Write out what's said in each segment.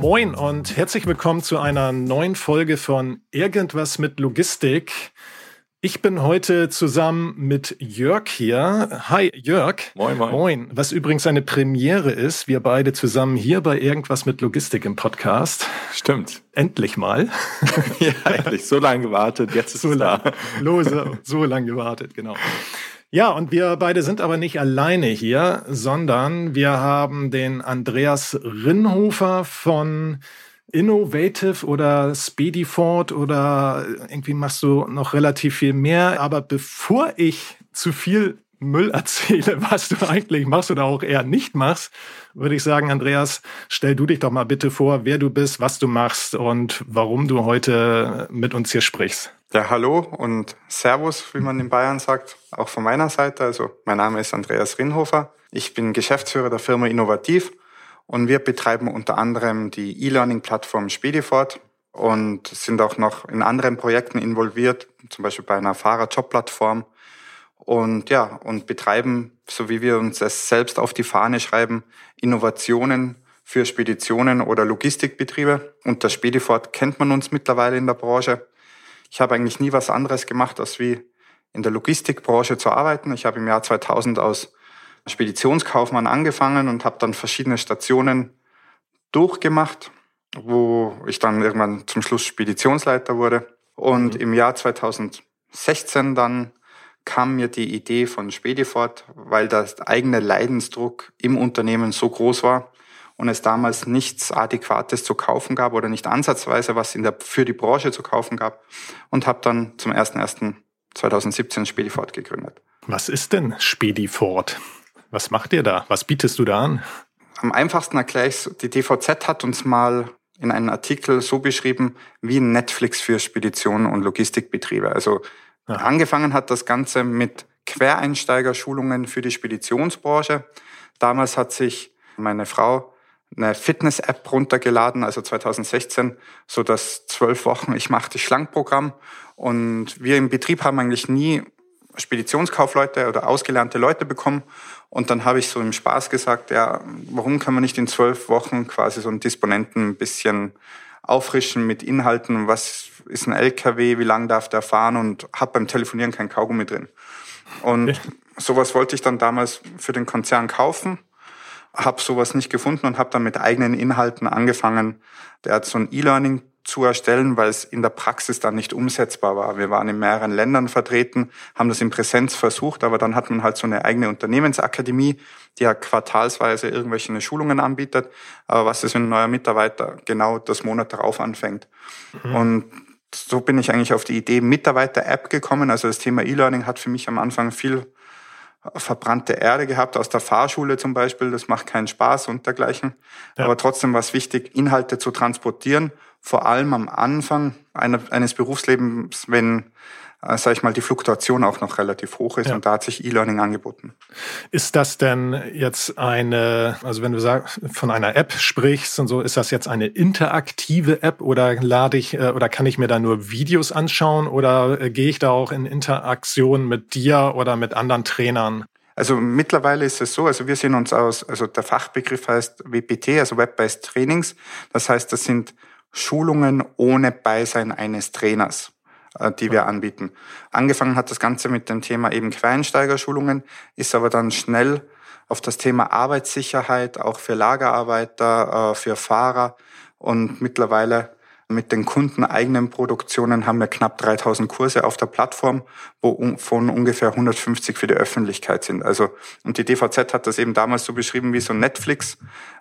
Moin und herzlich willkommen zu einer neuen Folge von Irgendwas mit Logistik. Ich bin heute zusammen mit Jörg hier. Hi Jörg. Moin, moin. Moin. Was übrigens eine Premiere ist, wir beide zusammen hier bei Irgendwas mit Logistik im Podcast. Stimmt. Endlich mal. ja, endlich. So lange gewartet, jetzt ist so es da. lang, lose, so lange gewartet, genau. Ja, und wir beide sind aber nicht alleine hier, sondern wir haben den Andreas Rinnhofer von Innovative oder Speedyford oder irgendwie machst du noch relativ viel mehr. Aber bevor ich zu viel Müll erzähle, was du eigentlich machst oder auch eher nicht machst, würde ich sagen, Andreas, stell du dich doch mal bitte vor, wer du bist, was du machst und warum du heute mit uns hier sprichst. Ja, hallo und Servus, wie man in Bayern sagt, auch von meiner Seite. Also mein Name ist Andreas Rinnhofer. Ich bin Geschäftsführer der Firma Innovativ und wir betreiben unter anderem die E-Learning-Plattform Spedifort und sind auch noch in anderen Projekten involviert, zum Beispiel bei einer Fahrerjobplattform und ja, und betreiben, so wie wir uns es selbst auf die Fahne schreiben, Innovationen für Speditionen oder Logistikbetriebe. Unter Spedifort kennt man uns mittlerweile in der Branche. Ich habe eigentlich nie was anderes gemacht, als wie in der Logistikbranche zu arbeiten. Ich habe im Jahr 2000 als Speditionskaufmann angefangen und habe dann verschiedene Stationen durchgemacht, wo ich dann irgendwann zum Schluss Speditionsleiter wurde. Und mhm. im Jahr 2016 dann kam mir die Idee von Spedifort, weil der eigene Leidensdruck im Unternehmen so groß war, und es damals nichts Adäquates zu kaufen gab oder nicht ansatzweise was in der, für die Branche zu kaufen gab und habe dann zum 01.01.2017 Spedifort gegründet. Was ist denn Spedifort? Was macht ihr da? Was bietest du da an? Am einfachsten erkläre ich die DVZ hat uns mal in einem Artikel so beschrieben wie Netflix für Speditionen und Logistikbetriebe. Also ja. angefangen hat das Ganze mit Quereinsteigerschulungen für die Speditionsbranche. Damals hat sich meine Frau eine Fitness-App runtergeladen, also 2016, so das zwölf Wochen Ich mache das Schlankprogramm. Und wir im Betrieb haben eigentlich nie Speditionskaufleute oder ausgelernte Leute bekommen. Und dann habe ich so im Spaß gesagt, ja, warum kann man nicht in zwölf Wochen quasi so einen Disponenten ein bisschen auffrischen mit Inhalten, was ist ein LKW, wie lang darf der fahren und habe beim Telefonieren kein Kaugummi drin. Und okay. sowas wollte ich dann damals für den Konzern kaufen habe sowas nicht gefunden und habe dann mit eigenen Inhalten angefangen, der so ein E-Learning zu erstellen, weil es in der Praxis dann nicht umsetzbar war. Wir waren in mehreren Ländern vertreten, haben das in Präsenz versucht, aber dann hat man halt so eine eigene Unternehmensakademie, die ja quartalsweise irgendwelche Schulungen anbietet, aber was ist, wenn ein neuer Mitarbeiter genau das Monat darauf anfängt. Mhm. Und so bin ich eigentlich auf die Idee Mitarbeiter-App gekommen. Also das Thema E-Learning hat für mich am Anfang viel verbrannte Erde gehabt aus der Fahrschule zum Beispiel. Das macht keinen Spaß und dergleichen. Ja. Aber trotzdem war es wichtig, Inhalte zu transportieren, vor allem am Anfang eines Berufslebens, wenn äh, sag ich mal, die Fluktuation auch noch relativ hoch ist ja. und da hat sich E-Learning angeboten. Ist das denn jetzt eine, also wenn du sagst, von einer App sprichst und so, ist das jetzt eine interaktive App oder lade ich äh, oder kann ich mir da nur Videos anschauen oder äh, gehe ich da auch in Interaktion mit dir oder mit anderen Trainern? Also mittlerweile ist es so, also wir sehen uns aus, also der Fachbegriff heißt WPT, also Web-Based Trainings. Das heißt, das sind Schulungen ohne Beisein eines Trainers. Äh, die wir anbieten. Angefangen hat das Ganze mit dem Thema eben Quereinsteigerschulungen, ist aber dann schnell auf das Thema Arbeitssicherheit, auch für Lagerarbeiter, äh, für Fahrer und mittlerweile mit den kundeneigenen Produktionen haben wir knapp 3000 Kurse auf der Plattform, wo von ungefähr 150 für die Öffentlichkeit sind. Also, und die DVZ hat das eben damals so beschrieben wie so Netflix.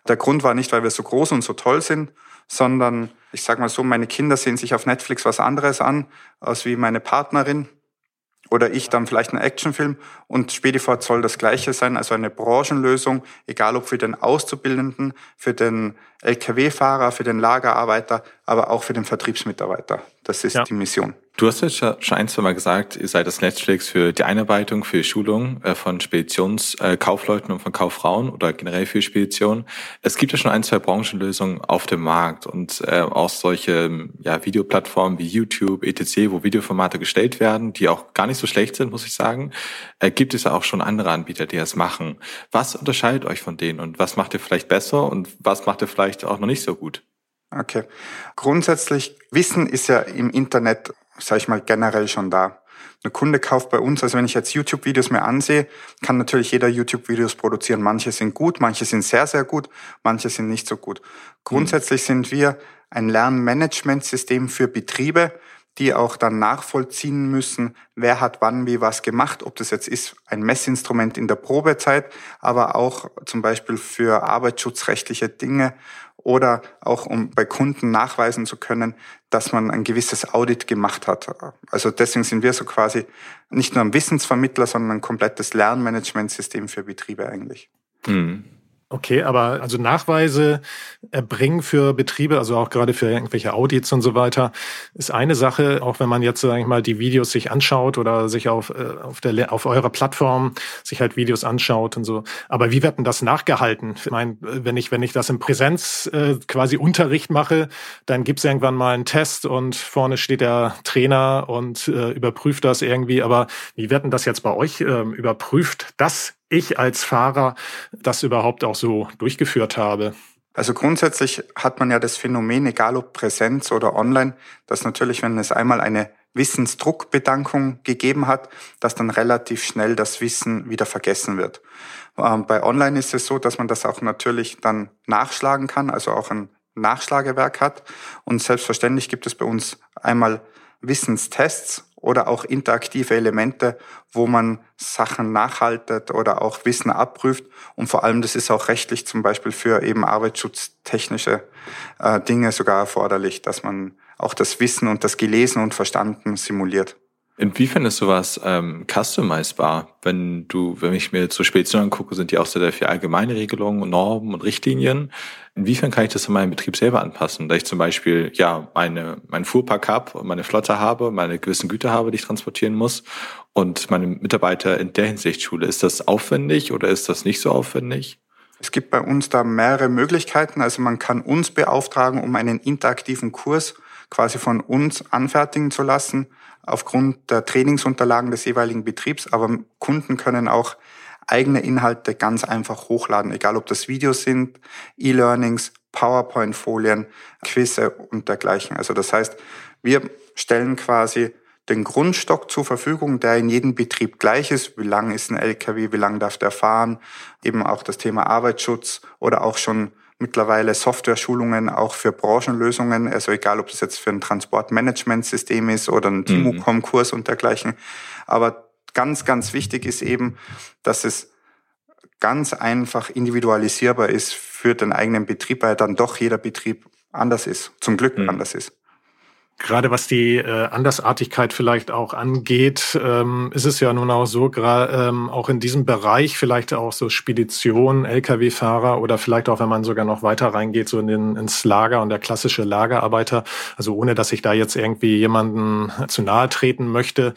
Der Grund war nicht, weil wir so groß und so toll sind, sondern ich sage mal so, meine Kinder sehen sich auf Netflix was anderes an, als wie meine Partnerin. oder ich dann vielleicht einen Actionfilm und Spedifort soll das gleiche sein, also eine Branchenlösung, egal ob für den Auszubildenden, für den Lkw-Fahrer, für den Lagerarbeiter, aber auch für den Vertriebsmitarbeiter. Das ist ja. die Mission. Du hast jetzt schon ein, zwei Mal gesagt, ihr seid das Netflix für die Einarbeitung, für Schulung äh, von Speditionskaufleuten und von Kauffrauen oder generell für Speditionen. Es gibt ja schon ein, zwei Branchenlösungen auf dem Markt und äh, auch solche ja, Videoplattformen wie YouTube, etc., wo Videoformate gestellt werden, die auch gar nicht so schlecht sind, muss ich sagen. Äh, gibt es ja auch schon andere Anbieter, die das machen. Was unterscheidet euch von denen und was macht ihr vielleicht besser und was macht ihr vielleicht auch noch nicht so gut? Okay. Grundsätzlich, Wissen ist ja im Internet sage ich mal, generell schon da. Ein Kunde kauft bei uns, also wenn ich jetzt YouTube-Videos mir ansehe, kann natürlich jeder YouTube-Videos produzieren. Manche sind gut, manche sind sehr, sehr gut, manche sind nicht so gut. Grundsätzlich sind wir ein Lernmanagementsystem für Betriebe, die auch dann nachvollziehen müssen, wer hat wann wie was gemacht, ob das jetzt ist ein Messinstrument in der Probezeit, aber auch zum Beispiel für arbeitsschutzrechtliche Dinge oder auch um bei Kunden nachweisen zu können, dass man ein gewisses Audit gemacht hat. Also deswegen sind wir so quasi nicht nur ein Wissensvermittler, sondern ein komplettes Lernmanagementsystem für Betriebe eigentlich. Mhm. Okay, aber also Nachweise erbringen für Betriebe, also auch gerade für irgendwelche Audits und so weiter, ist eine Sache, auch wenn man jetzt, sage ich mal, die Videos sich anschaut oder sich auf, äh, auf, der, auf eurer Plattform sich halt Videos anschaut und so. Aber wie wird denn das nachgehalten? Ich meine, wenn ich, wenn ich das im Präsenz äh, quasi Unterricht mache, dann gibt's irgendwann mal einen Test und vorne steht der Trainer und äh, überprüft das irgendwie. Aber wie wird denn das jetzt bei euch äh, überprüft, dass ich als Fahrer das überhaupt auch so durchgeführt habe. Also grundsätzlich hat man ja das Phänomen, egal ob Präsenz oder online, dass natürlich, wenn es einmal eine Wissensdruckbedankung gegeben hat, dass dann relativ schnell das Wissen wieder vergessen wird. Ähm, bei Online ist es so, dass man das auch natürlich dann nachschlagen kann, also auch ein Nachschlagewerk hat. Und selbstverständlich gibt es bei uns einmal Wissenstests oder auch interaktive Elemente, wo man Sachen nachhaltet oder auch Wissen abprüft. Und vor allem, das ist auch rechtlich zum Beispiel für eben arbeitsschutztechnische äh, Dinge sogar erforderlich, dass man auch das Wissen und das Gelesen und Verstanden simuliert. Inwiefern ist sowas ähm, customizbar? Wenn du, wenn ich mir zur Spedition angucke, sind die auch sehr viel allgemeine Regelungen, Normen und Richtlinien. Inwiefern kann ich das in meinem Betrieb selber anpassen? Da ich zum Beispiel ja meine meinen Fuhrpark habe und meine Flotte habe, meine gewissen Güter habe, die ich transportieren muss und meine Mitarbeiter in der Hinsicht schule. Ist das aufwendig oder ist das nicht so aufwendig? Es gibt bei uns da mehrere Möglichkeiten. Also man kann uns beauftragen, um einen interaktiven Kurs quasi von uns anfertigen zu lassen aufgrund der Trainingsunterlagen des jeweiligen Betriebs, aber Kunden können auch eigene Inhalte ganz einfach hochladen, egal ob das Videos sind, E-Learnings, PowerPoint-Folien, Quizze und dergleichen. Also das heißt, wir stellen quasi den Grundstock zur Verfügung, der in jedem Betrieb gleich ist. Wie lang ist ein LKW, wie lang darf der fahren? Eben auch das Thema Arbeitsschutz oder auch schon mittlerweile Software-Schulungen auch für Branchenlösungen, also egal ob das jetzt für ein Transportmanagementsystem ist oder ein Timocom-Kurs und dergleichen. Aber ganz, ganz wichtig ist eben, dass es ganz einfach individualisierbar ist für den eigenen Betrieb, weil dann doch jeder Betrieb anders ist, zum Glück mhm. anders ist. Gerade was die äh, Andersartigkeit vielleicht auch angeht, ähm, ist es ja nun auch so, ähm, auch in diesem Bereich vielleicht auch so Spedition, Lkw-Fahrer oder vielleicht auch, wenn man sogar noch weiter reingeht, so in den, ins Lager und der klassische Lagerarbeiter. Also ohne, dass ich da jetzt irgendwie jemanden zu nahe treten möchte.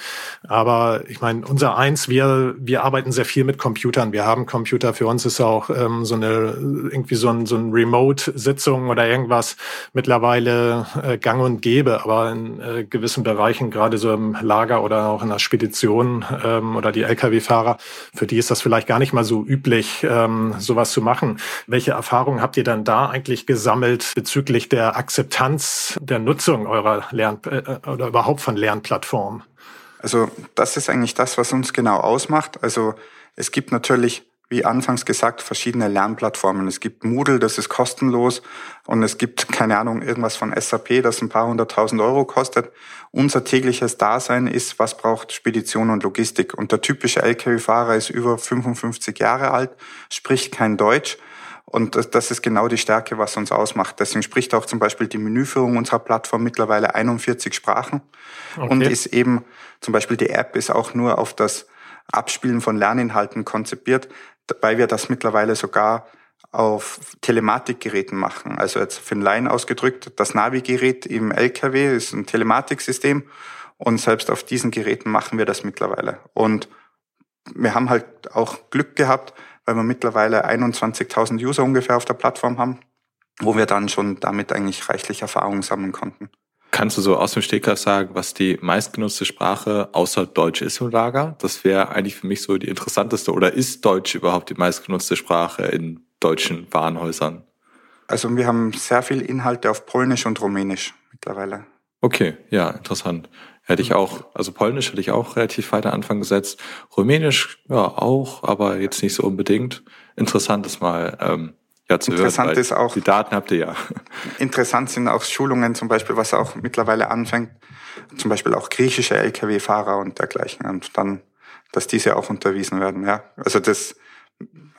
Aber ich meine, unser Eins, wir, wir arbeiten sehr viel mit Computern. Wir haben Computer. Für uns ist auch ähm, so eine, irgendwie so ein, so ein Remote-Sitzung oder irgendwas mittlerweile äh, gang und gäbe aber in äh, gewissen Bereichen, gerade so im Lager oder auch in der Spedition ähm, oder die Lkw-Fahrer, für die ist das vielleicht gar nicht mal so üblich, ähm, sowas zu machen. Welche Erfahrungen habt ihr dann da eigentlich gesammelt bezüglich der Akzeptanz der Nutzung eurer Lern- äh, oder überhaupt von Lernplattformen? Also das ist eigentlich das, was uns genau ausmacht. Also es gibt natürlich wie anfangs gesagt, verschiedene Lernplattformen. Es gibt Moodle, das ist kostenlos und es gibt, keine Ahnung, irgendwas von SAP, das ein paar hunderttausend Euro kostet. Unser tägliches Dasein ist, was braucht Spedition und Logistik? Und der typische Lkw-Fahrer ist über 55 Jahre alt, spricht kein Deutsch Und das ist genau die Stärke, was uns ausmacht. Deswegen spricht auch zum Beispiel die Menüführung unserer Plattform mittlerweile 41 Sprachen okay. und ist eben zum Beispiel die App ist auch nur auf das Abspielen von Lerninhalten konzipiert, weil wir das mittlerweile sogar auf Telematikgeräten machen. Also jetzt für den Laien ausgedrückt, das Navigerät im LKW ist ein Telematiksystem und selbst auf diesen Geräten machen wir das mittlerweile. Und wir haben halt auch Glück gehabt, weil wir mittlerweile 21.000 User ungefähr auf der Plattform haben, wo wir dann schon damit eigentlich reichlich Erfahrung sammeln konnten. Kannst du so aus dem Stegreif sagen, was die meistgenutzte Sprache außer Deutsch ist im Lager? Das wäre eigentlich für mich so die interessanteste. Oder ist Deutsch überhaupt die meistgenutzte Sprache in deutschen Warenhäusern? Also wir haben sehr viel Inhalte auf Polnisch und Rumänisch mittlerweile. Okay, ja, interessant. Hätte ich auch, also Polnisch hätte ich auch relativ weiter Anfang gesetzt. Rumänisch, ja, auch, aber jetzt nicht so unbedingt. Interessant ist mal ähm, ja, zu interessant hören. ist auch, die Daten habt ihr ja. Interessant sind auch Schulungen zum Beispiel, was auch mittlerweile anfängt. Zum Beispiel auch griechische Lkw-Fahrer und dergleichen. Und dann, dass diese auch unterwiesen werden, ja. Also das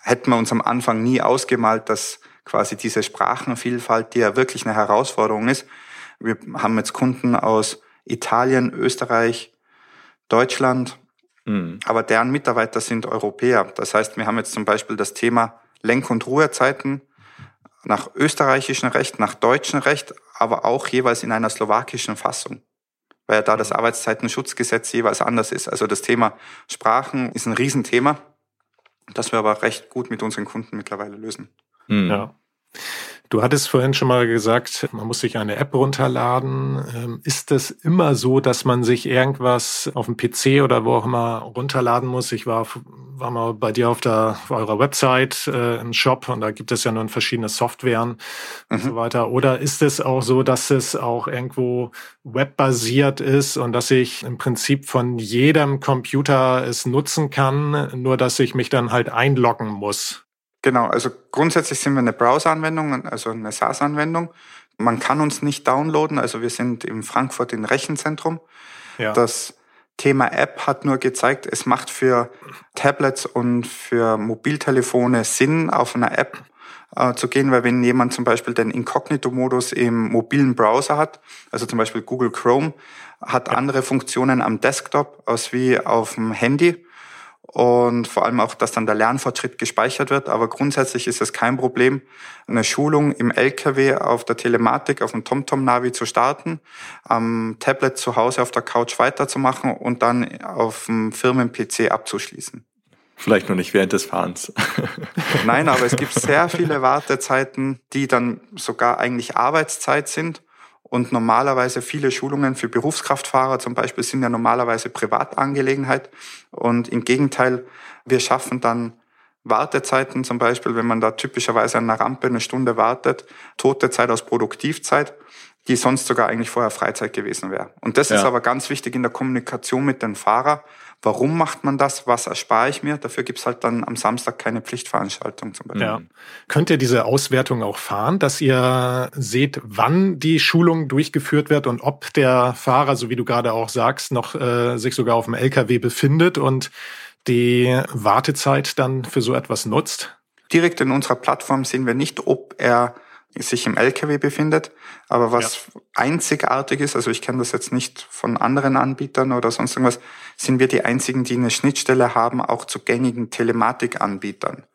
hätten wir uns am Anfang nie ausgemalt, dass quasi diese Sprachenvielfalt, die ja wirklich eine Herausforderung ist. Wir haben jetzt Kunden aus Italien, Österreich, Deutschland. Mhm. Aber deren Mitarbeiter sind Europäer. Das heißt, wir haben jetzt zum Beispiel das Thema Lenk- und Ruhezeiten nach österreichischem Recht, nach deutschem Recht, aber auch jeweils in einer slowakischen Fassung, weil da das mhm. Arbeitszeitenschutzgesetz jeweils anders ist. Also das Thema Sprachen ist ein Riesenthema, das wir aber recht gut mit unseren Kunden mittlerweile lösen. Mhm. Ja. Du hattest vorhin schon mal gesagt, man muss sich eine App runterladen. Ähm, ist es immer so, dass man sich irgendwas auf dem PC oder wo auch immer runterladen muss? Ich war, war mal bei dir auf, der, auf eurer Website äh, im Shop und da gibt es ja nun verschiedene Softwaren mhm. und so weiter. Oder ist es auch so, dass es auch irgendwo webbasiert ist und dass ich im Prinzip von jedem Computer es nutzen kann, nur dass ich mich dann halt einloggen muss? Genau, also grundsätzlich sind wir eine Browser-Anwendung, also eine SaaS-Anwendung. Man kann uns nicht downloaden, also wir sind in Frankfurt im Rechenzentrum. Ja. Das Thema App hat nur gezeigt, es macht für Tablets und für Mobiltelefone Sinn, auf einer App äh, zu gehen, weil wenn jemand zum Beispiel den Inkognito-Modus im mobilen Browser hat, also zum Beispiel Google Chrome, hat andere Funktionen am Desktop als wie auf dem Handy und vor allem auch, dass dann der Lernfortschritt gespeichert wird. Aber grundsätzlich ist es kein Problem, eine Schulung im LKW auf der Telematik, auf dem TomTom-Navi zu starten, am Tablet zu Hause auf der Couch weiterzumachen und dann auf dem Firmen-PC abzuschließen. Vielleicht nur nicht während des Fahrens. Nein, aber es gibt sehr viele Wartezeiten, die dann sogar eigentlich Arbeitszeit sind und normalerweise viele Schulungen für Berufskraftfahrer zum Beispiel sind ja normalerweise Privatangelegenheit. Und im Gegenteil, wir schaffen dann Wartezeiten zum Beispiel, wenn man da typischerweise an einer Rampe eine Stunde wartet, tote Zeit aus Produktivzeit, die sonst sogar eigentlich vorher Freizeit gewesen wäre. Und das ja. ist aber ganz wichtig in der Kommunikation mit dem Fahrer, Warum macht man das? Was erspare ich mir? Dafür gibt's halt dann am Samstag keine Pflichtveranstaltung zum Beispiel. Ja. Könnt ihr diese Auswertung auch fahren, dass ihr seht, wann die Schulung durchgeführt wird und ob der Fahrer, so wie du gerade auch sagst, noch äh, sich sogar auf dem LKW befindet und die Wartezeit dann für so etwas nutzt? Direkt in unserer Plattform sehen wir nicht, ob er sich im LKW befindet. Aber was ja. einzigartig ist, also ich kenne das jetzt nicht von anderen Anbietern oder sonst irgendwas, sind wir die einzigen, die eine Schnittstelle haben, auch zu gängigen Telematikanbietern.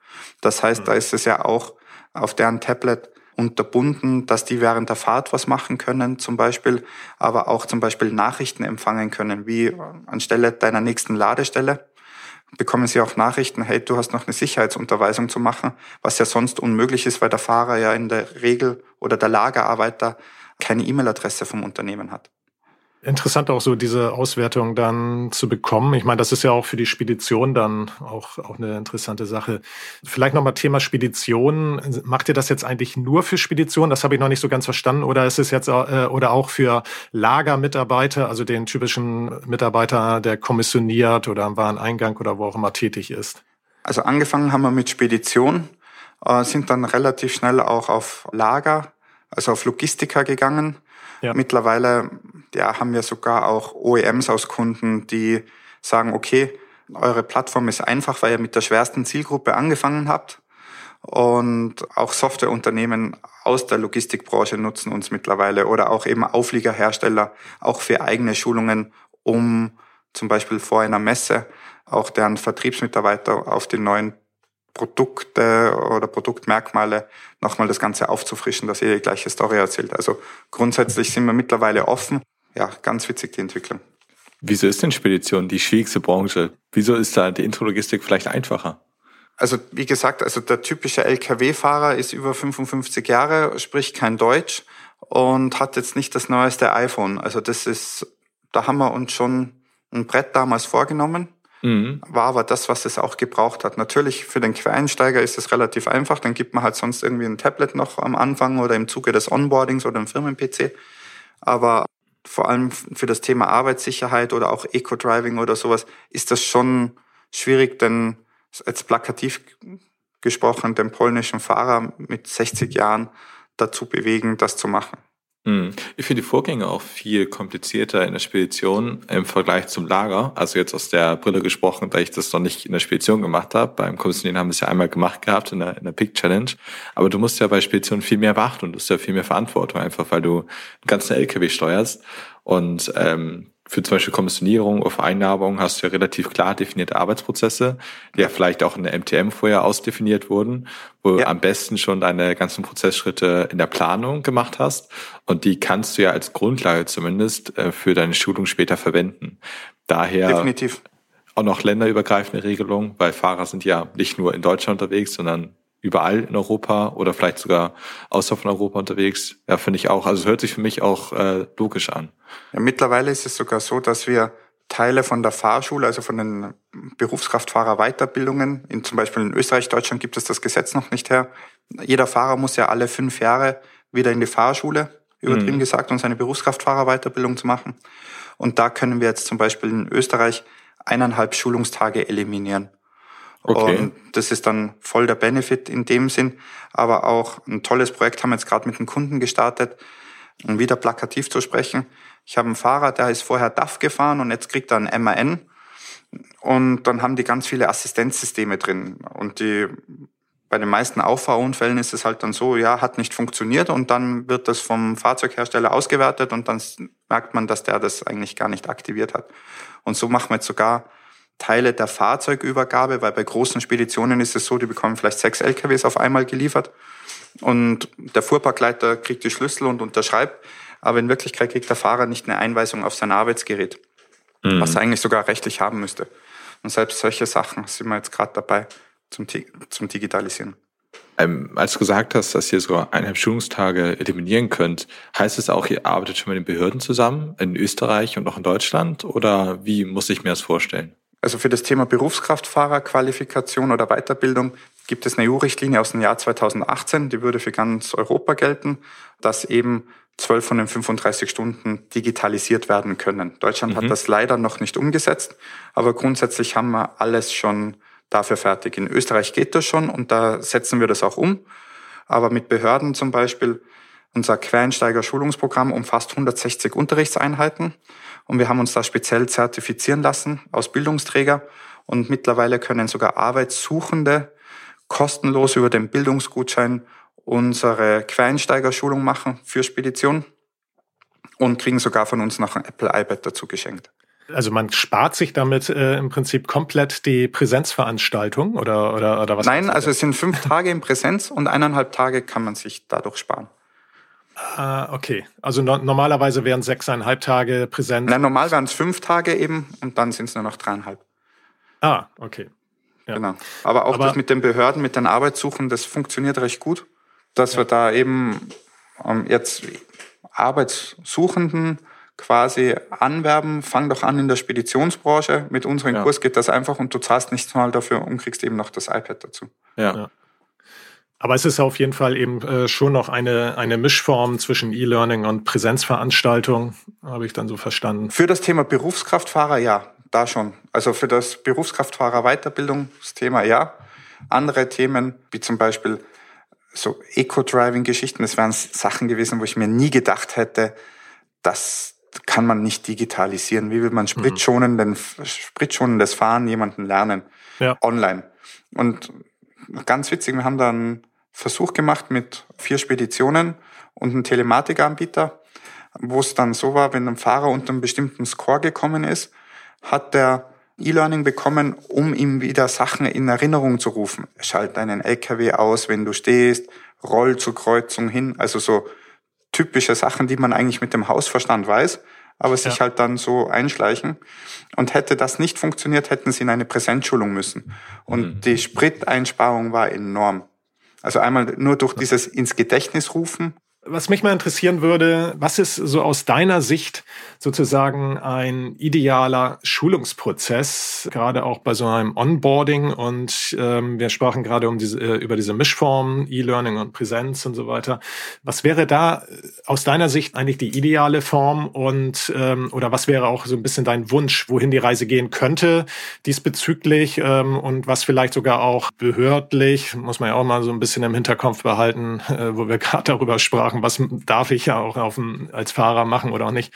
Das heißt, mhm. da ist es ja auch auf deren Tablet unterbunden, dass die während der Fahrt was machen können, zum Beispiel, aber auch zum Beispiel Nachrichten empfangen können, wie anstelle deiner nächsten Ladestelle bekommen Sie auch Nachrichten, hey, du hast noch eine Sicherheitsunterweisung zu machen, was ja sonst unmöglich ist, weil der Fahrer ja in der Regel oder der Lagerarbeiter keine E-Mail-Adresse vom Unternehmen hat. Interessant auch so diese Auswertung dann zu bekommen. Ich meine, das ist ja auch für die Spedition dann auch, auch eine interessante Sache. Vielleicht nochmal Thema Spedition. Macht ihr das jetzt eigentlich nur für Spedition? Das habe ich noch nicht so ganz verstanden. Oder ist es jetzt äh, oder auch für Lagermitarbeiter, also den typischen Mitarbeiter, der kommissioniert oder am Wareneingang oder wo auch immer tätig ist? Also angefangen haben wir mit Spedition, äh, sind dann relativ schnell auch auf Lager, also auf Logistiker gegangen ja. Mittlerweile ja, haben wir sogar auch OEMs aus Kunden, die sagen, okay, eure Plattform ist einfach, weil ihr mit der schwersten Zielgruppe angefangen habt. Und auch Softwareunternehmen aus der Logistikbranche nutzen uns mittlerweile oder auch eben Aufliegerhersteller, auch für eigene Schulungen, um zum Beispiel vor einer Messe auch deren Vertriebsmitarbeiter auf die neuen Produkte oder Produktmerkmale nochmal das Ganze aufzufrischen, dass ihr die gleiche Story erzählt. Also grundsätzlich sind wir mittlerweile offen. Ja, ganz witzig die Entwicklung. Wieso ist denn Spedition die schwierigste Branche? Wieso ist da die Intrologistik vielleicht einfacher? Also wie gesagt, also der typische LKW-Fahrer ist über 55 Jahre, spricht kein Deutsch und hat jetzt nicht das neueste iPhone. Also das ist, da haben wir uns schon ein Brett damals vorgenommen Mhm. War aber das, was es auch gebraucht hat. Natürlich für den Quereinsteiger ist es relativ einfach. Dann gibt man halt sonst irgendwie ein Tablet noch am Anfang oder im Zuge des Onboardings oder ein Firmen-PC. Aber vor allem für das Thema Arbeitssicherheit oder auch Eco-Driving oder sowas ist das schon schwierig, denn jetzt plakativ gesprochen, den polnischen Fahrer mit 60 Jahren dazu bewegen, das zu machen. Hm. Ich finde die Vorgänge auch viel komplizierter in der Spedition im Vergleich zum Lager. Also jetzt aus der Brille gesprochen, da ich das noch nicht in der Spedition gemacht habe. Beim Kommissionieren haben wir es ja einmal gemacht gehabt in der, in der Pick Challenge. Aber du musst ja bei Spedition viel mehr beachten und du hast ja viel mehr Verantwortung einfach, weil du einen ganzen LKW steuerst. Und ähm, für zum Beispiel Kommissionierung oder Vereinnahmung hast du ja relativ klar definierte Arbeitsprozesse, die ja vielleicht auch in der MTM vorher ausdefiniert wurden, wo ja. du am besten schon deine ganzen Prozessschritte in der Planung gemacht hast. Und die kannst du ja als Grundlage zumindest äh, für deine Schulung später verwenden. Daher Definitiv. auch noch länderübergreifende Regelungen, weil Fahrer sind ja nicht nur in Deutschland unterwegs, sondern überall in Europa oder vielleicht sogar außerhalb von Europa unterwegs. Ja, finde ich auch. Also es hört sich für mich auch äh, logisch an. Ja, mittlerweile ist es sogar so, dass wir Teile von der Fahrschule, also von den Berufskraftfahrer-Weiterbildungen, in, zum Beispiel in Österreich, Deutschland gibt es das Gesetz noch nicht her. Jeder Fahrer muss ja alle fünf Jahre wieder in die Fahrschule, übertrieben mhm. gesagt, um seine Berufskraftfahrer-Weiterbildung zu machen. Und da können wir jetzt zum Beispiel in Österreich eineinhalb Schulungstage eliminieren. Okay. Und das ist dann voll der Benefit in dem Sinn. Aber auch ein tolles Projekt haben wir jetzt gerade mit einem Kunden gestartet, um wieder plakativ zu sprechen. Ich habe einen Fahrer, der ist vorher DAF gefahren und jetzt kriegt er ein MAN. Und dann haben die ganz viele Assistenzsysteme drin. Und die, bei den meisten Auffahrunfällen ist es halt dann so, ja, hat nicht funktioniert und dann wird das vom Fahrzeughersteller ausgewertet und dann merkt man, dass der das eigentlich gar nicht aktiviert hat. Und so machen wir jetzt sogar Teile der Fahrzeugübergabe, weil bei großen Speditionen ist es so, die bekommen vielleicht sechs LKWs auf einmal geliefert und der Fuhrparkleiter kriegt die Schlüssel und unterschreibt, aber in Wirklichkeit kriegt der Fahrer nicht eine Einweisung auf sein Arbeitsgerät, mhm. was er eigentlich sogar rechtlich haben müsste. Und selbst solche Sachen sind wir jetzt gerade dabei zum, zum Digitalisieren. Ähm, als du gesagt hast, dass ihr so eineinhalb Schulungstage eliminieren könnt, heißt es auch, ihr arbeitet schon mit den Behörden zusammen in Österreich und auch in Deutschland? Oder wie muss ich mir das vorstellen? Also für das Thema Berufskraftfahrerqualifikation oder Weiterbildung gibt es eine EU-Richtlinie aus dem Jahr 2018, die würde für ganz Europa gelten, dass eben 12 von den 35 Stunden digitalisiert werden können. Deutschland mhm. hat das leider noch nicht umgesetzt, aber grundsätzlich haben wir alles schon dafür fertig. In Österreich geht das schon und da setzen wir das auch um. Aber mit Behörden zum Beispiel, unser Quereinsteiger-Schulungsprogramm umfasst 160 Unterrichtseinheiten und wir haben uns da speziell zertifizieren lassen aus Bildungsträger. Und mittlerweile können sogar Arbeitssuchende kostenlos über den Bildungsgutschein unsere Quereinsteigerschulung machen für Spedition und kriegen sogar von uns noch ein Apple iPad dazu geschenkt. Also man spart sich damit äh, im Prinzip komplett die Präsenzveranstaltung oder, oder, oder was? Nein, also es sind fünf Tage in Präsenz und eineinhalb Tage kann man sich dadurch sparen. Ah, okay. Also no normalerweise wären sechseinhalb Tage Präsenz. Nein, normal wären es fünf Tage eben und dann sind es nur noch dreieinhalb. Ah, okay. Ja. Genau. Aber auch Aber das mit den Behörden, mit den Arbeitssuchen, das funktioniert recht gut, dass ja. wir da eben ähm, jetzt Arbeitssuchenden quasi anwerben, fang doch an in der Speditionsbranche. Mit unserem ja. Kurs geht das einfach und du zahlst nichts mal dafür und kriegst eben noch das iPad dazu. Ja. Aber es ist auf jeden Fall eben äh, schon noch eine, eine Mischform zwischen E-Learning und Präsenzveranstaltung, habe ich dann so verstanden. Für das Thema Berufskraftfahrer ja, da schon. Also für das Berufskraftfahrer Weiterbildungsthema ja. Andere Themen, wie zum Beispiel so Eco-Driving-Geschichten, das wären Sachen gewesen, wo ich mir nie gedacht hätte, das kann man nicht digitalisieren. Wie will man spritschonenden, spritschonendes Fahren jemanden lernen? Ja. Online. Und ganz witzig, wir haben da einen Versuch gemacht mit vier Speditionen und einem Telematikanbieter, wo es dann so war, wenn ein Fahrer unter einem bestimmten Score gekommen ist, hat der E-Learning bekommen, um ihm wieder Sachen in Erinnerung zu rufen. Schalt deinen LKW aus, wenn du stehst, roll zur Kreuzung hin, also so typische Sachen, die man eigentlich mit dem Hausverstand weiß, aber sich ja. halt dann so einschleichen. Und hätte das nicht funktioniert, hätten sie in eine Präsenzschulung müssen. Und mhm. die Spriteinsparung war enorm. Also einmal nur durch dieses ins Gedächtnis rufen was mich mal interessieren würde, was ist so aus deiner Sicht sozusagen ein idealer Schulungsprozess, gerade auch bei so einem Onboarding und ähm, wir sprachen gerade um diese, äh, über diese Mischformen, E-Learning und Präsenz und so weiter. Was wäre da äh, aus deiner Sicht eigentlich die ideale Form und ähm, oder was wäre auch so ein bisschen dein Wunsch, wohin die Reise gehen könnte diesbezüglich ähm, und was vielleicht sogar auch behördlich, muss man ja auch mal so ein bisschen im Hinterkopf behalten, äh, wo wir gerade darüber sprachen, was darf ich ja auch auf dem, als Fahrer machen oder auch nicht.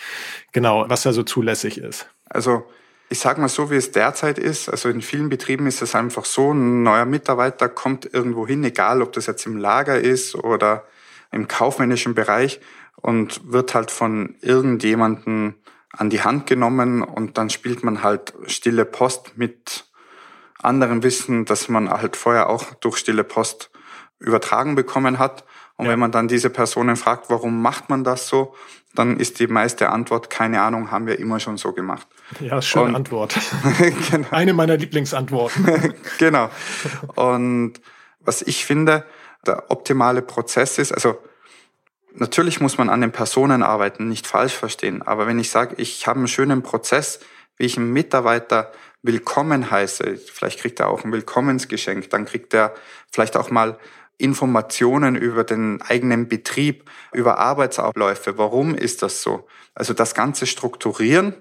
Genau, was da so zulässig ist. Also ich sage mal so, wie es derzeit ist. Also in vielen Betrieben ist es einfach so, ein neuer Mitarbeiter kommt irgendwo hin, egal ob das jetzt im Lager ist oder im kaufmännischen Bereich und wird halt von irgendjemanden an die Hand genommen und dann spielt man halt stille Post mit anderem Wissen, dass man halt vorher auch durch stille Post übertragen bekommen hat. Und ja. wenn man dann diese Personen fragt, warum macht man das so, dann ist die meiste Antwort, keine Ahnung, haben wir immer schon so gemacht. Ja, schöne Und, Antwort. genau. Eine meiner Lieblingsantworten. genau. Und was ich finde, der optimale Prozess ist, also natürlich muss man an den Personen arbeiten, nicht falsch verstehen. Aber wenn ich sage, ich habe einen schönen Prozess, wie ich einen Mitarbeiter willkommen heiße, vielleicht kriegt er auch ein Willkommensgeschenk, dann kriegt er vielleicht auch mal Informationen über den eigenen Betrieb, über Arbeitsabläufe. Warum ist das so? Also das Ganze strukturieren,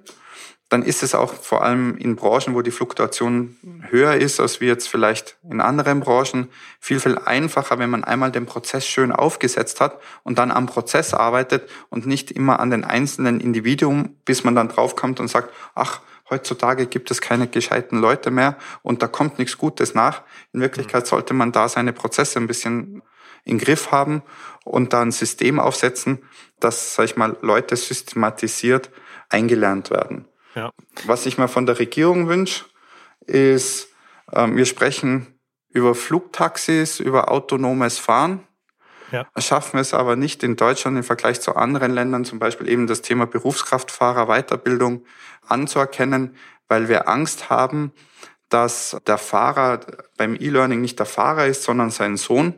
dann ist es auch vor allem in Branchen, wo die Fluktuation höher ist, als wie jetzt vielleicht in anderen Branchen, viel, viel einfacher, wenn man einmal den Prozess schön aufgesetzt hat und dann am Prozess arbeitet und nicht immer an den einzelnen Individuum, bis man dann draufkommt und sagt, ach, Heutzutage gibt es keine gescheiten Leute mehr und da kommt nichts Gutes nach. In Wirklichkeit mhm. sollte man da seine Prozesse ein bisschen in Griff haben und da ein System aufsetzen, dass, sag ich mal, Leute systematisiert eingelernt werden. Ja. Was ich mir von der Regierung wünsche, ist, ähm, wir sprechen über Flugtaxis, über autonomes Fahren. Ja. Schaffen es aber nicht in Deutschland im Vergleich zu anderen Ländern, zum Beispiel eben das Thema Berufskraftfahrer, Weiterbildung anzuerkennen, weil wir Angst haben, dass der Fahrer beim E-Learning nicht der Fahrer ist, sondern sein Sohn.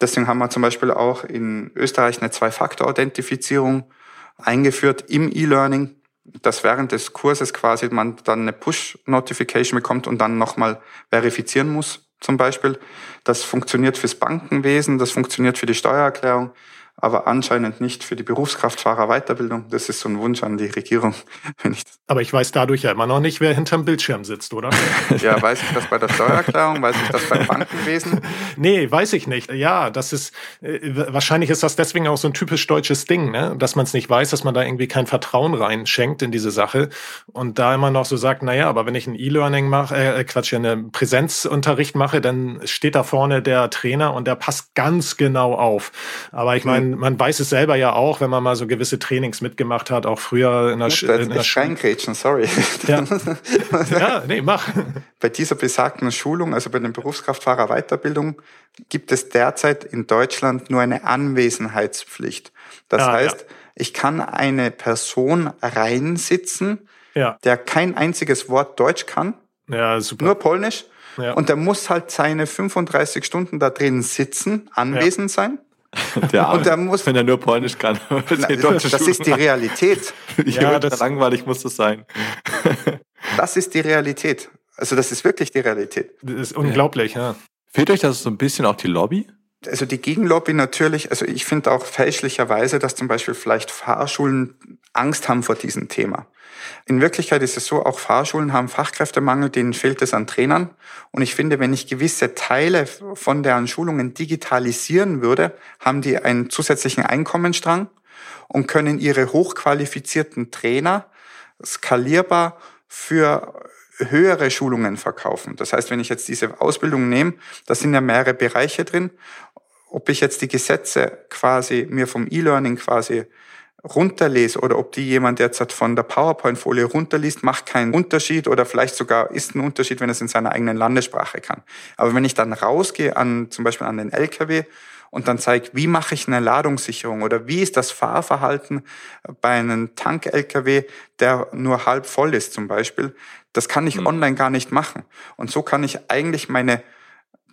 Deswegen haben wir zum Beispiel auch in Österreich eine Zwei-Faktor-Authentifizierung eingeführt im E-Learning, dass während des Kurses quasi man dann eine Push-Notification bekommt und dann nochmal verifizieren muss, zum Beispiel. Das funktioniert fürs Bankenwesen, das funktioniert für die Steuererklärung, aber anscheinend nicht für die Berufskraftfahrer Weiterbildung. Das ist so ein Wunsch an die Regierung. Wenn ich aber ich weiß dadurch ja immer noch nicht, wer hinterm Bildschirm sitzt, oder? ja, weiß ich das bei der Steuererklärung? Weiß ich das beim Bankenwesen? nee, weiß ich nicht. Ja, das ist, äh, wahrscheinlich ist das deswegen auch so ein typisch deutsches Ding, ne? dass man es nicht weiß, dass man da irgendwie kein Vertrauen reinschenkt in diese Sache und da immer noch so sagt, na ja, aber wenn ich ein E-Learning mache, äh, Quatsch, eine Präsenzunterricht mache, dann steht da vorne der Trainer und der passt ganz genau auf. Aber ich meine, man, weiß es selber ja auch, wenn man mal so gewisse Trainings mitgemacht hat, auch früher in der, Sch in der Schule. sorry. Ja. ja, nee, mach. Bei dieser besagten Schulung, also bei den Berufskraftfahrer Weiterbildung, gibt es derzeit in Deutschland nur eine Anwesenheitspflicht. Das ah, heißt, ja. ich kann eine Person reinsitzen, ja. der kein einziges Wort Deutsch kann, ja, super. nur Polnisch. Ja. Und der muss halt seine 35 Stunden da drin sitzen, anwesend sein. Der und der muss, wenn er nur Polnisch kann. das ist die Realität. ja, das langweilig muss das sein. das ist die Realität. Also das ist wirklich die Realität. Das ist unglaublich, ja. Fehlt euch das so ein bisschen auch die Lobby? Also die Gegenlobby natürlich, also ich finde auch fälschlicherweise, dass zum Beispiel vielleicht Fahrschulen Angst haben vor diesem Thema. In Wirklichkeit ist es so, auch Fahrschulen haben Fachkräftemangel, denen fehlt es an Trainern. Und ich finde, wenn ich gewisse Teile von deren Schulungen digitalisieren würde, haben die einen zusätzlichen Einkommensstrang und können ihre hochqualifizierten Trainer skalierbar für höhere Schulungen verkaufen. Das heißt, wenn ich jetzt diese Ausbildung nehme, da sind ja mehrere Bereiche drin. Ob ich jetzt die Gesetze quasi mir vom E-Learning quasi runterlese oder ob die jemand jetzt von der PowerPoint-Folie runterliest, macht keinen Unterschied oder vielleicht sogar ist ein Unterschied, wenn es in seiner eigenen Landessprache kann. Aber wenn ich dann rausgehe an zum Beispiel an den LKW und dann zeige, wie mache ich eine Ladungssicherung oder wie ist das Fahrverhalten bei einem Tank-LKW, der nur halb voll ist zum Beispiel, das kann ich mhm. online gar nicht machen. Und so kann ich eigentlich meine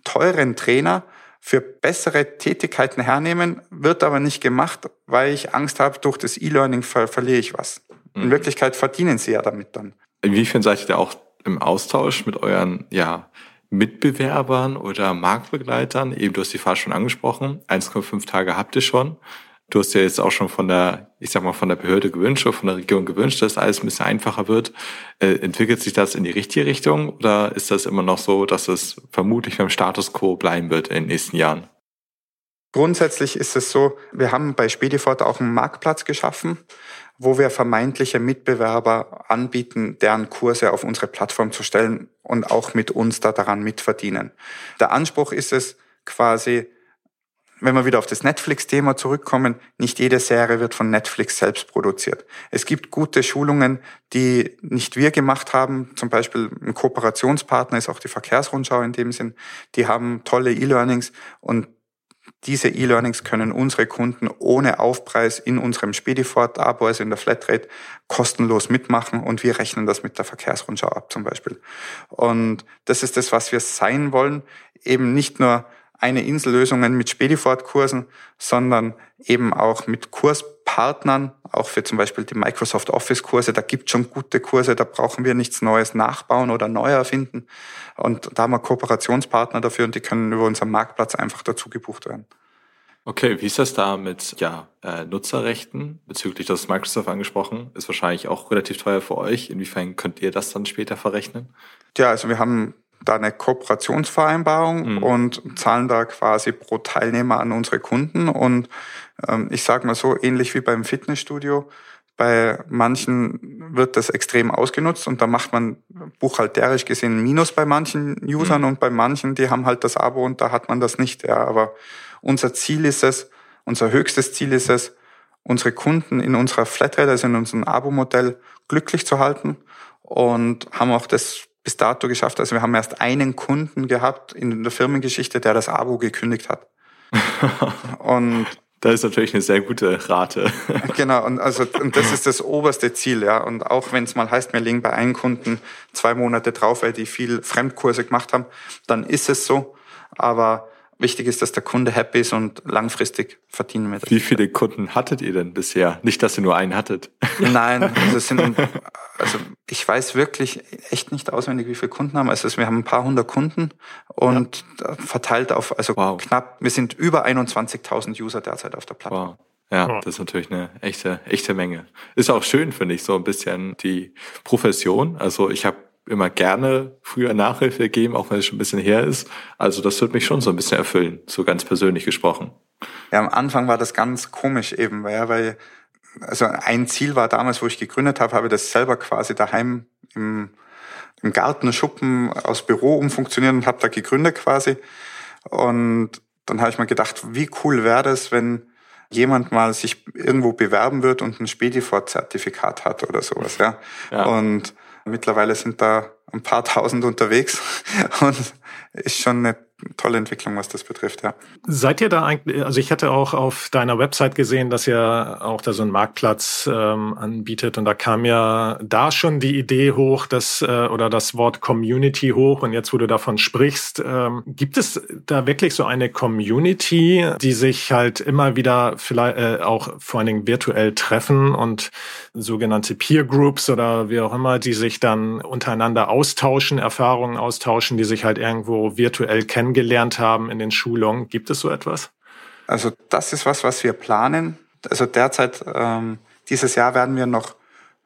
teuren Trainer für bessere Tätigkeiten hernehmen, wird aber nicht gemacht, weil ich Angst habe, durch das E-Learning ver verliere ich was. Mhm. In Wirklichkeit verdienen sie ja damit dann. Inwiefern seid ihr da auch im Austausch mit euren ja, Mitbewerbern oder Marktbegleitern? Eben, du hast die Fahrt schon angesprochen. 1,5 Tage habt ihr schon. Du hast ja jetzt auch schon von der, ich sag mal, von der Behörde gewünscht oder von der Regierung gewünscht, dass alles ein bisschen einfacher wird. Äh, entwickelt sich das in die richtige Richtung oder ist das immer noch so, dass es vermutlich beim Status quo bleiben wird in den nächsten Jahren? Grundsätzlich ist es so, wir haben bei Spedifort auch einen Marktplatz geschaffen, wo wir vermeintliche Mitbewerber anbieten, deren Kurse auf unsere Plattform zu stellen und auch mit uns da daran mitverdienen. Der Anspruch ist es quasi, wenn wir wieder auf das Netflix-Thema zurückkommen, nicht jede Serie wird von Netflix selbst produziert. Es gibt gute Schulungen, die nicht wir gemacht haben. Zum Beispiel ein Kooperationspartner ist auch die Verkehrsrundschau in dem Sinn. Die haben tolle E-Learnings und diese E-Learnings können unsere Kunden ohne Aufpreis in unserem Spedifort-Abo, also in der Flatrate, kostenlos mitmachen und wir rechnen das mit der Verkehrsrundschau ab zum Beispiel. Und das ist das, was wir sein wollen, eben nicht nur eine Insellösungen mit Spedifort-Kursen, sondern eben auch mit Kurspartnern, auch für zum Beispiel die Microsoft Office-Kurse. Da gibt schon gute Kurse, da brauchen wir nichts Neues nachbauen oder neu erfinden. Und da haben wir Kooperationspartner dafür und die können über unseren Marktplatz einfach dazu gebucht werden. Okay, wie ist das da mit ja, äh, Nutzerrechten bezüglich das Microsoft angesprochen? Ist wahrscheinlich auch relativ teuer für euch. Inwiefern könnt ihr das dann später verrechnen? Ja, also wir haben da eine Kooperationsvereinbarung mhm. und zahlen da quasi pro Teilnehmer an unsere Kunden. Und ähm, ich sage mal so, ähnlich wie beim Fitnessstudio, bei manchen wird das extrem ausgenutzt und da macht man buchhalterisch gesehen Minus bei manchen Usern mhm. und bei manchen, die haben halt das Abo und da hat man das nicht. Ja, aber unser Ziel ist es, unser höchstes Ziel ist es, unsere Kunden in unserer Flatrate, also in unserem Abo-Modell glücklich zu halten und haben auch das bis dato geschafft. Also wir haben erst einen Kunden gehabt in der Firmengeschichte, der das Abo gekündigt hat. und das ist natürlich eine sehr gute Rate. genau, und also und das ist das oberste Ziel, ja. Und auch wenn es mal heißt, wir legen bei einem Kunden zwei Monate drauf, weil die viel Fremdkurse gemacht haben, dann ist es so. Aber Wichtig ist, dass der Kunde happy ist und langfristig verdienen wir das. Wie viele Kunden hattet ihr denn bisher? Nicht, dass ihr nur einen hattet. Nein, also sind, also ich weiß wirklich echt nicht auswendig, wie viele Kunden haben. Also wir haben ein paar hundert Kunden und ja. verteilt auf, also wow. knapp, wir sind über 21.000 User derzeit auf der Plattform. Wow. Ja, das ist natürlich eine echte, echte Menge. Ist auch schön, finde ich, so ein bisschen die Profession. Also ich habe immer gerne früher Nachhilfe gegeben, auch wenn es schon ein bisschen her ist. Also das wird mich schon so ein bisschen erfüllen, so ganz persönlich gesprochen. Ja, am Anfang war das ganz komisch eben, weil, weil also ein Ziel war damals, wo ich gegründet habe, habe ich das selber quasi daheim im, im Garten, Schuppen aus Büro umfunktioniert und habe da gegründet quasi. Und dann habe ich mir gedacht, wie cool wäre das, wenn jemand mal sich irgendwo bewerben wird und ein Spedifort-Zertifikat hat oder sowas, ja. ja. Und Mittlerweile sind da ein paar tausend unterwegs. Und ist schon eine tolle Entwicklung, was das betrifft, ja. Seid ihr da eigentlich, also ich hatte auch auf deiner Website gesehen, dass ihr auch da so einen Marktplatz ähm, anbietet und da kam ja da schon die Idee hoch, dass äh, oder das Wort Community hoch und jetzt, wo du davon sprichst, ähm, gibt es da wirklich so eine Community, die sich halt immer wieder vielleicht äh, auch vor allen Dingen virtuell treffen und sogenannte Peer Groups oder wie auch immer, die sich dann untereinander austauschen, Erfahrungen austauschen, die sich halt irgendwo virtuell kennen kennengelernt haben in den Schulungen. Gibt es so etwas? Also das ist was, was wir planen. Also derzeit, ähm, dieses Jahr werden wir noch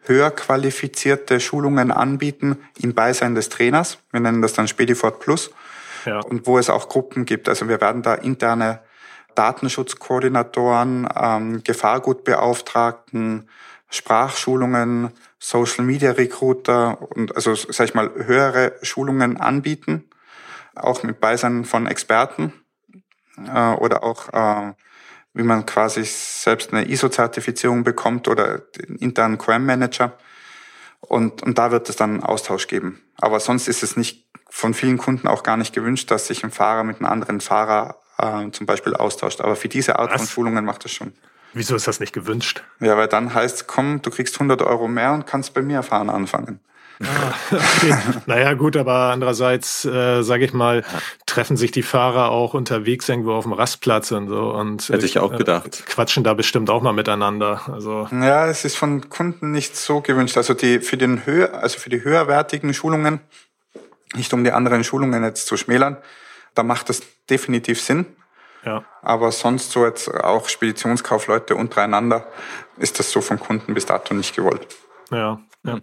höher qualifizierte Schulungen anbieten im Beisein des Trainers. Wir nennen das dann Spedifort Plus. Ja. Und wo es auch Gruppen gibt. Also wir werden da interne Datenschutzkoordinatoren, ähm, Gefahrgutbeauftragten, Sprachschulungen, Social Media Recruiter und also sag ich mal höhere Schulungen anbieten, auch mit Beisein von Experten äh, oder auch äh, wie man quasi selbst eine ISO-Zertifizierung bekommt oder den internen QM-Manager. Und, und da wird es dann einen Austausch geben. Aber sonst ist es nicht von vielen Kunden auch gar nicht gewünscht, dass sich ein Fahrer mit einem anderen Fahrer äh, zum Beispiel austauscht. Aber für diese Art Was? von Schulungen macht es schon. Wieso ist das nicht gewünscht? Ja, weil dann heißt, komm, du kriegst 100 Euro mehr und kannst bei mir fahren anfangen. Ah, okay. naja, gut, aber andererseits, äh, sage ich mal, treffen sich die Fahrer auch unterwegs irgendwo auf dem Rastplatz und so und hätte ich auch äh, gedacht. quatschen da bestimmt auch mal miteinander. Also ja, es ist von Kunden nicht so gewünscht. Also die für den höher, also für die höherwertigen Schulungen, nicht um die anderen Schulungen jetzt zu schmälern, da macht es definitiv Sinn. Ja. Aber sonst so jetzt auch Speditionskaufleute untereinander ist das so vom Kunden bis dato nicht gewollt. Ja, ja.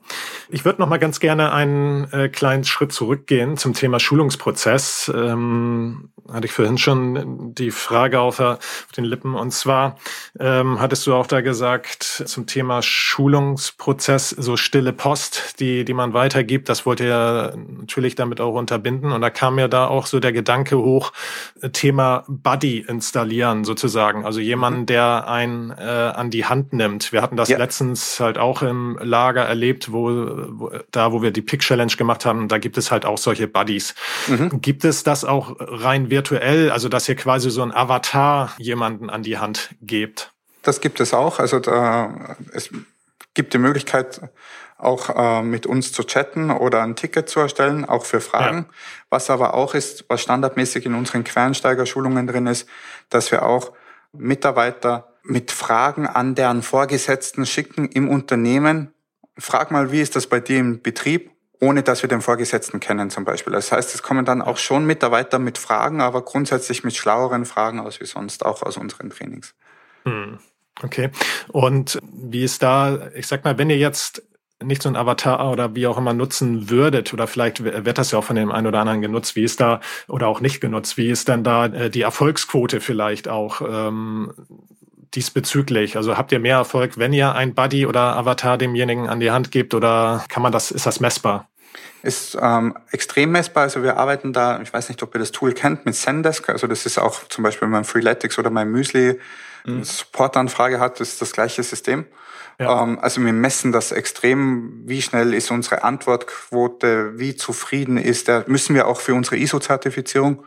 Ich würde noch mal ganz gerne einen äh, kleinen Schritt zurückgehen zum Thema Schulungsprozess. Ähm, hatte ich vorhin schon die Frage auf, auf den Lippen. Und zwar ähm, hattest du auch da gesagt zum Thema Schulungsprozess, so stille Post, die, die man weitergibt. Das wollte ihr natürlich damit auch unterbinden. Und da kam mir da auch so der Gedanke hoch, Thema Buddy installieren sozusagen. Also jemanden, mhm. der einen äh, an die Hand nimmt. Wir hatten das ja. letztens halt auch im Lager erlebt erlebt, wo, wo da, wo wir die Pick Challenge gemacht haben, da gibt es halt auch solche Buddies. Mhm. Gibt es das auch rein virtuell, also dass ihr quasi so ein Avatar jemanden an die Hand gebt? Das gibt es auch. Also da, es gibt die Möglichkeit, auch äh, mit uns zu chatten oder ein Ticket zu erstellen, auch für Fragen. Ja. Was aber auch ist, was standardmäßig in unseren Quereinsteigerschulungen drin ist, dass wir auch Mitarbeiter mit Fragen an deren Vorgesetzten schicken im Unternehmen, frag mal, wie ist das bei dir im Betrieb, ohne dass wir den Vorgesetzten kennen zum Beispiel. Das heißt, es kommen dann auch schon Mitarbeiter mit Fragen, aber grundsätzlich mit schlaueren Fragen aus wie sonst, auch aus unseren Trainings. Hm. Okay. Und wie ist da, ich sag mal, wenn ihr jetzt nicht so ein Avatar oder wie auch immer nutzen würdet, oder vielleicht wird das ja auch von dem einen oder anderen genutzt, wie ist da, oder auch nicht genutzt, wie ist dann da äh, die Erfolgsquote vielleicht auch? Ähm, diesbezüglich? Also habt ihr mehr Erfolg, wenn ihr ein Buddy oder Avatar demjenigen an die Hand gebt oder kann man das, ist das messbar? Ist ähm, extrem messbar. Also wir arbeiten da, ich weiß nicht, ob ihr das Tool kennt, mit Zendesk. Also das ist auch zum Beispiel mein Freeletics oder mein Müsli mhm. Supportanfrage hat, das ist das gleiche System. Ja. Ähm, also wir messen das extrem, wie schnell ist unsere Antwortquote, wie zufrieden ist der, müssen wir auch für unsere ISO-Zertifizierung.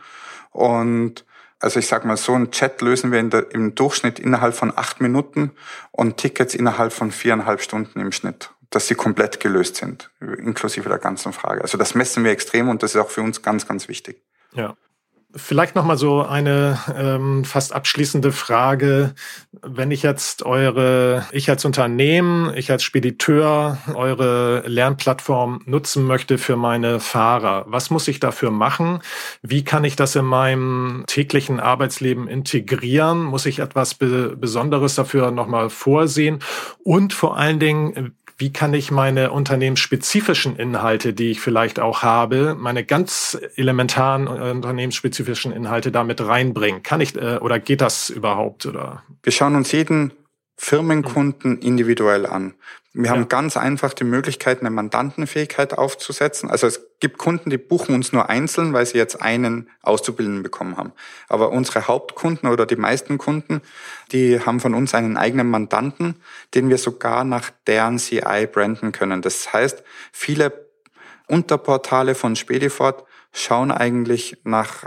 Und also ich sag mal, so ein Chat lösen wir der, im Durchschnitt innerhalb von acht Minuten und Tickets innerhalb von viereinhalb Stunden im Schnitt, dass sie komplett gelöst sind, inklusive der ganzen Frage. Also das messen wir extrem und das ist auch für uns ganz, ganz wichtig. Ja. Vielleicht noch mal so eine ähm, fast abschließende Frage. Wenn ich jetzt eure, ich als Unternehmen, ich als Spediteur eure Lernplattform nutzen möchte für meine Fahrer, was muss ich dafür machen? Wie kann ich das in meinem täglichen Arbeitsleben integrieren? Muss ich etwas Be Besonderes dafür noch mal vorsehen? Und vor allen Dingen, wie kann ich meine unternehmensspezifischen Inhalte, die ich vielleicht auch habe, meine ganz elementaren äh, unternehmensspezifischen Inhalte damit reinbringen? Kann ich äh, oder geht das überhaupt oder? Wir schauen uns jeden Firmenkunden individuell an. Wir ja. haben ganz einfach die Möglichkeit, eine Mandantenfähigkeit aufzusetzen. Also es gibt Kunden, die buchen uns nur einzeln, weil sie jetzt einen Auszubildenden bekommen haben. Aber unsere Hauptkunden oder die meisten Kunden, die haben von uns einen eigenen Mandanten, den wir sogar nach deren CI branden können. Das heißt, viele Unterportale von Spedifort schauen eigentlich nach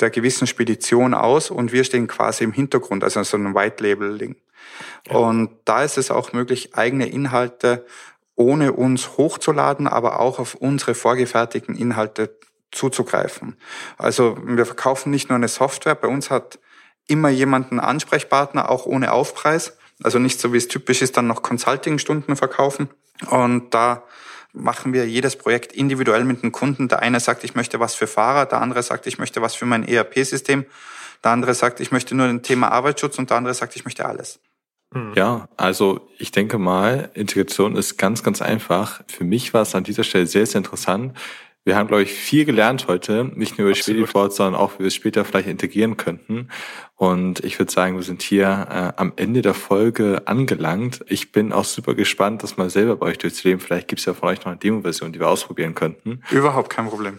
der gewissen Spedition aus und wir stehen quasi im Hintergrund, also so ein Und da ist es auch möglich, eigene Inhalte ohne uns hochzuladen, aber auch auf unsere vorgefertigten Inhalte zuzugreifen. Also wir verkaufen nicht nur eine Software, bei uns hat immer jemand einen Ansprechpartner, auch ohne Aufpreis. Also nicht so wie es typisch ist, dann noch Consulting-Stunden verkaufen. Und da machen wir jedes Projekt individuell mit dem Kunden. Der eine sagt, ich möchte was für Fahrer, der andere sagt, ich möchte was für mein ERP-System, der andere sagt, ich möchte nur ein Thema Arbeitsschutz und der andere sagt, ich möchte alles. Mhm. Ja, also ich denke mal, Integration ist ganz, ganz einfach. Für mich war es an dieser Stelle sehr, sehr interessant, Wir haben, glaube ich, viel gelernt heute, nicht nur über Spedifort, sondern auch, wie wir es später vielleicht integrieren könnten. Und ich würde sagen, wir sind hier äh, am Ende der Folge angelangt. Ich bin auch super gespannt, das mal selber bei euch durchzuleben. Vielleicht gibt es ja von euch noch eine Demo-Version, die wir ausprobieren könnten. Überhaupt kein Problem.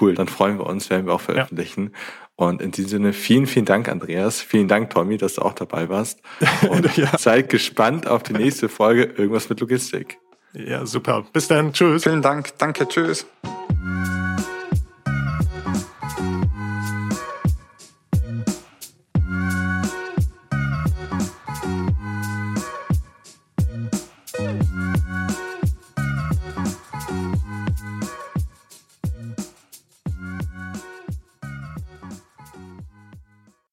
Cool, dann freuen wir uns, werden wir auch veröffentlichen. Ja. Und in diesem Sinne, vielen, vielen Dank, Andreas. Vielen Dank, Tommy, dass du auch dabei warst. Und ja. seid gespannt auf die nächste Folge Irgendwas mit Logistik. Ja, super. Bis dann. Tschüss. Vielen Dank. Danke. Tschüss.